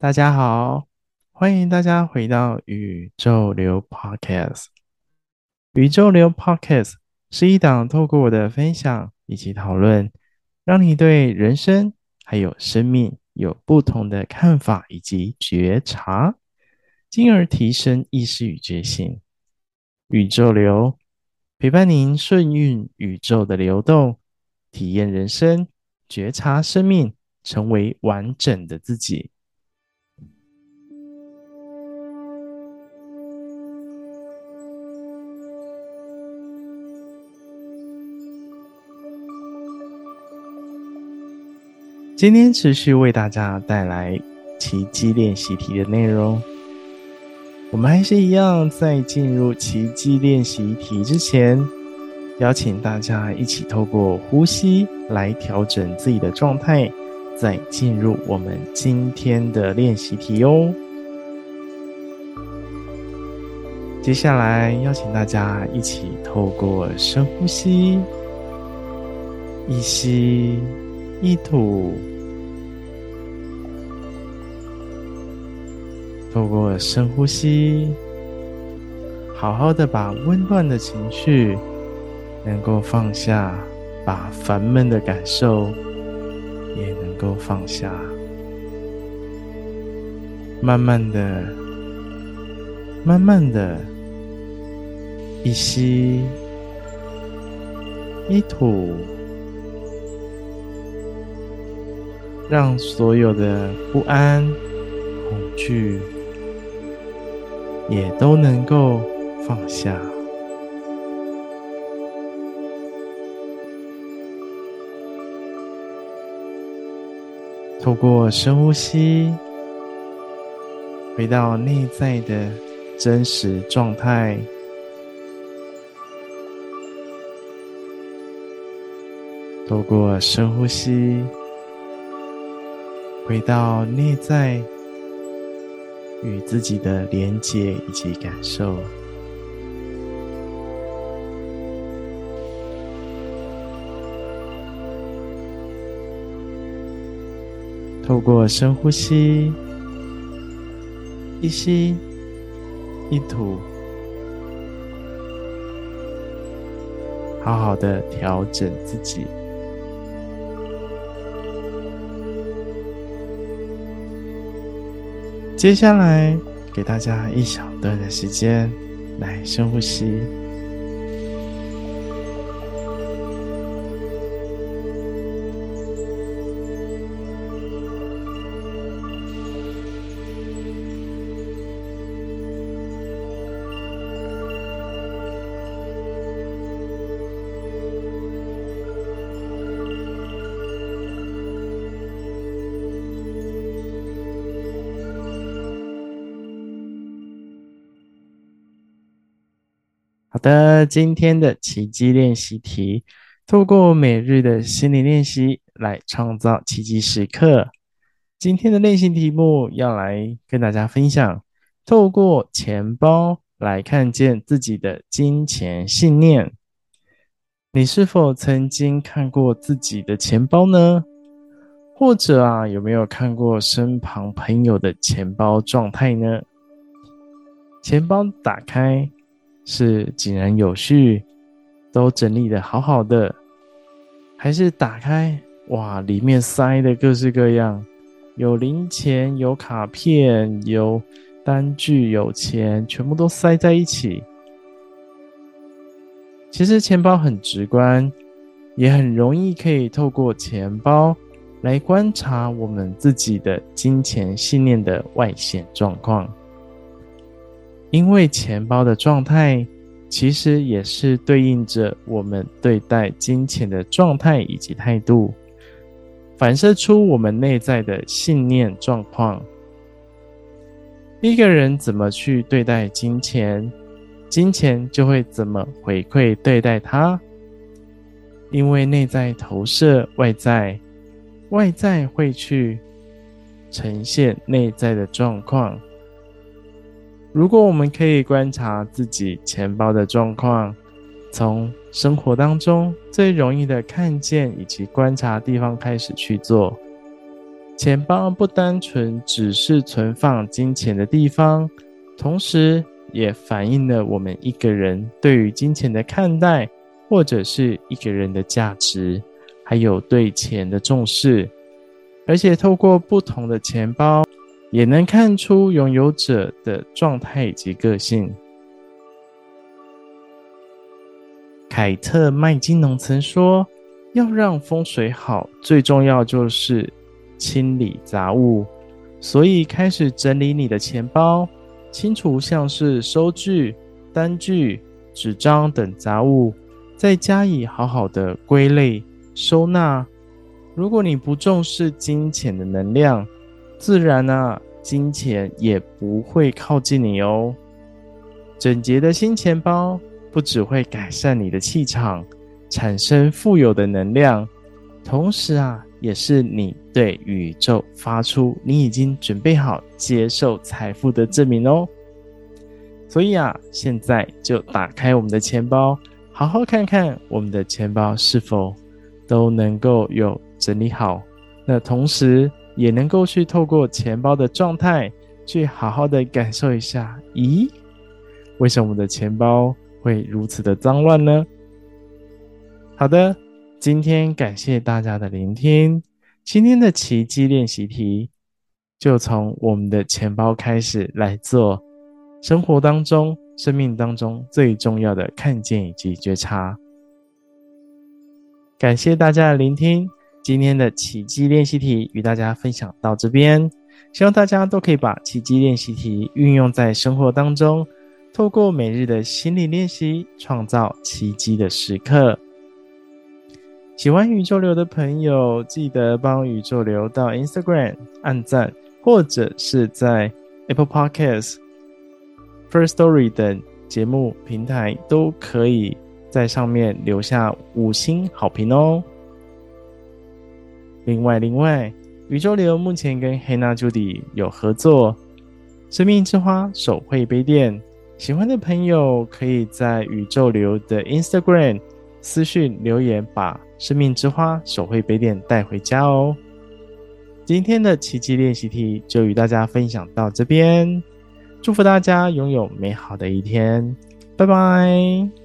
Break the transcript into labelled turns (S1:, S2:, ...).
S1: 大家好，欢迎大家回到宇宙流 Podcast。宇宙流 Podcast 是一档透过我的分享以及讨论，让你对人生还有生命有不同的看法以及觉察，进而提升意识与觉醒。宇宙流陪伴您顺应宇宙的流动，体验人生，觉察生命，成为完整的自己。今天持续为大家带来奇迹练习题的内容。我们还是一样，在进入奇迹练习题之前，邀请大家一起透过呼吸来调整自己的状态，再进入我们今天的练习题哦。接下来邀请大家一起透过深呼吸，一吸一吐。透过深呼吸，好好的把温暖的情绪能够放下，把烦闷的感受也能够放下。慢慢的、慢慢的，一吸一吐，让所有的不安、恐惧。也都能够放下。透过深呼吸，回到内在的真实状态。透过深呼吸，回到内在。与自己的连结以及感受，透过深呼吸，一吸一吐，好好的调整自己。接下来，给大家一小段的时间来深呼吸。好的，今天的奇迹练习题，透过每日的心理练习来创造奇迹时刻。今天的练习题目要来跟大家分享，透过钱包来看见自己的金钱信念。你是否曾经看过自己的钱包呢？或者啊，有没有看过身旁朋友的钱包状态呢？钱包打开。是井然有序，都整理的好好的，还是打开哇，里面塞的各式各样，有零钱，有卡片，有单据，有钱，全部都塞在一起。其实钱包很直观，也很容易可以透过钱包来观察我们自己的金钱信念的外显状况。因为钱包的状态，其实也是对应着我们对待金钱的状态以及态度，反射出我们内在的信念状况。一个人怎么去对待金钱，金钱就会怎么回馈对待他。因为内在投射外在，外在会去呈现内在的状况。如果我们可以观察自己钱包的状况，从生活当中最容易的看见以及观察地方开始去做，钱包不单纯只是存放金钱的地方，同时也反映了我们一个人对于金钱的看待，或者是一个人的价值，还有对钱的重视。而且透过不同的钱包，也能看出拥有者的状态及个性。凯特麦金农曾说：“要让风水好，最重要就是清理杂物。所以，开始整理你的钱包，清除像是收据、单据、纸张等杂物，再加以好好的归类收纳。如果你不重视金钱的能量，自然啊，金钱也不会靠近你哦。整洁的新钱包。”不只会改善你的气场，产生富有的能量，同时啊，也是你对宇宙发出你已经准备好接受财富的证明哦。所以啊，现在就打开我们的钱包，好好看看我们的钱包是否都能够有整理好。那同时也能够去透过钱包的状态，去好好的感受一下，咦，为什么我们的钱包会如此的脏乱呢？好的，今天感谢大家的聆听。今天的奇迹练习题就从我们的钱包开始来做，生活当中、生命当中最重要的看见以及觉察。感谢大家的聆听，今天的奇迹练习题与大家分享到这边，希望大家都可以把奇迹练习题运用在生活当中。透过每日的心理练习，创造奇迹的时刻。喜欢宇宙流的朋友，记得帮宇宙流到 Instagram 按赞，或者是在 Apple Podcasts、First Story 等节目平台，都可以在上面留下五星好评哦。另外，另外，宇宙流目前跟黑娜朱迪有合作，生命之花手绘杯垫。喜欢的朋友可以在宇宙流的 Instagram 私讯留言，把生命之花手绘杯垫带回家哦。今天的奇迹练习题就与大家分享到这边，祝福大家拥有美好的一天，拜拜。